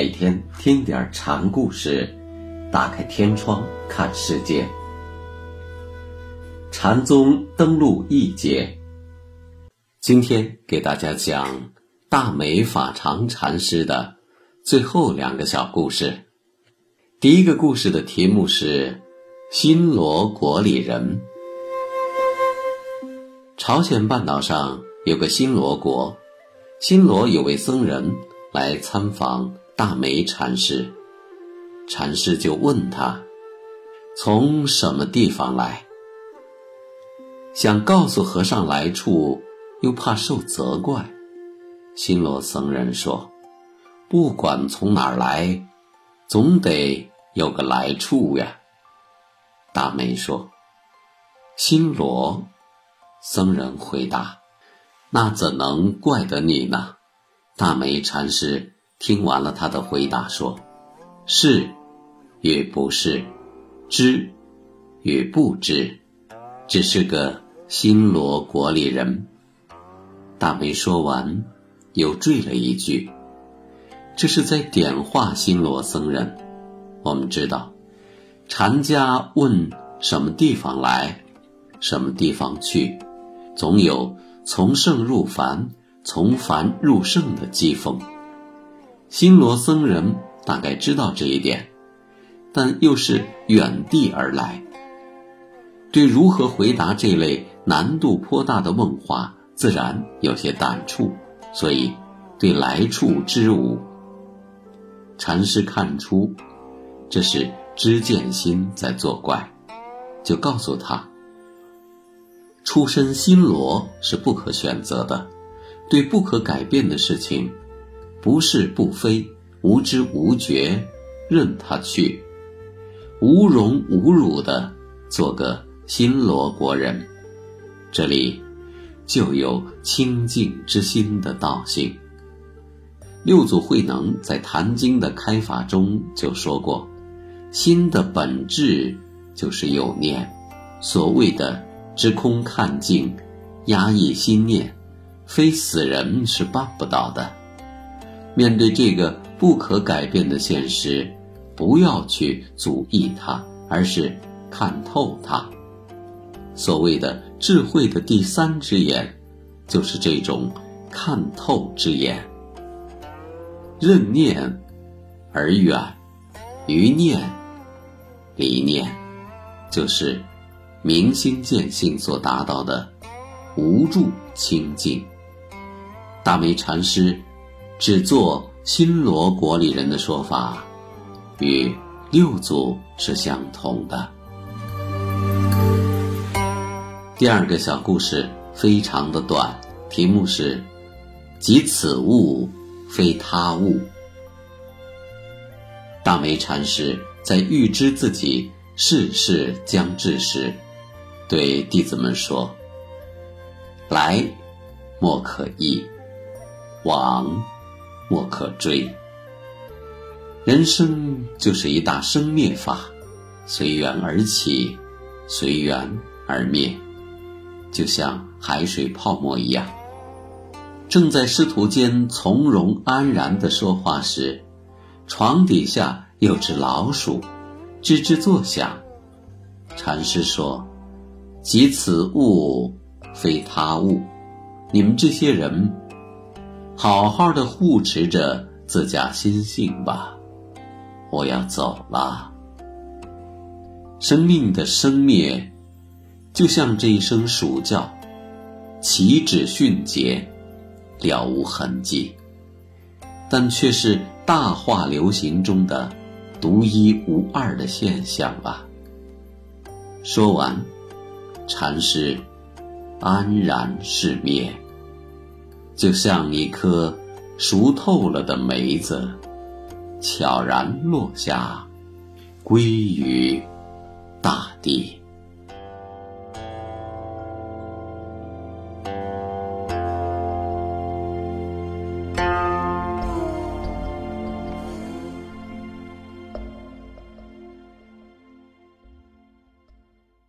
每天听点禅故事，打开天窗看世界。禅宗登陆一节，今天给大家讲大美法常禅师的最后两个小故事。第一个故事的题目是新罗国里人。朝鲜半岛上有个新罗国，新罗有位僧人来参访。大梅禅师，禅师就问他：“从什么地方来？”想告诉和尚来处，又怕受责怪。新罗僧人说：“不管从哪儿来，总得有个来处呀。”大梅说：“新罗。”僧人回答：“那怎能怪得你呢？”大梅禅师。听完了他的回答，说：“是，与不是，知，与不知，只是个新罗国里人。”大梅说完，又缀了一句：“这是在点化新罗僧人。”我们知道，禅家问什么地方来，什么地方去，总有从圣入凡，从凡入圣的机锋。新罗僧人大概知道这一点，但又是远地而来，对如何回答这类难度颇大的问话，自然有些胆触，所以对来处知无。禅师看出这是知见心在作怪，就告诉他：出身新罗是不可选择的，对不可改变的事情。不是不非，无知无觉，任他去，无荣无辱的做个新罗国人，这里就有清净之心的道性。六祖慧能在《坛经》的开法中就说过：“心的本质就是有念，所谓的知空看净，压抑心念，非死人是办不到的。”面对这个不可改变的现实，不要去阻抑它，而是看透它。所谓的智慧的第三只眼，就是这种看透之眼。任念而远，于念离念，就是明心见性所达到的无住清净。大梅禅师。只做新罗国里人的说法，与六祖是相同的。第二个小故事非常的短，题目是“即此物，非他物”。大梅禅师在预知自己世事将至时，对弟子们说：“来，莫可依；往。”莫可追。人生就是一大生灭法，随缘而起，随缘而灭，就像海水泡沫一样。正在师徒间从容安然的说话时，床底下有只老鼠，吱吱作响。禅师说：“即此物，非他物。你们这些人。”好好的护持着自家心性吧，我要走了。生命的生灭，就像这一声鼠叫，岂止迅捷，了无痕迹，但却是大化流行中的独一无二的现象啊！说完，禅师安然是灭。就像一颗熟透了的梅子，悄然落下，归于大地。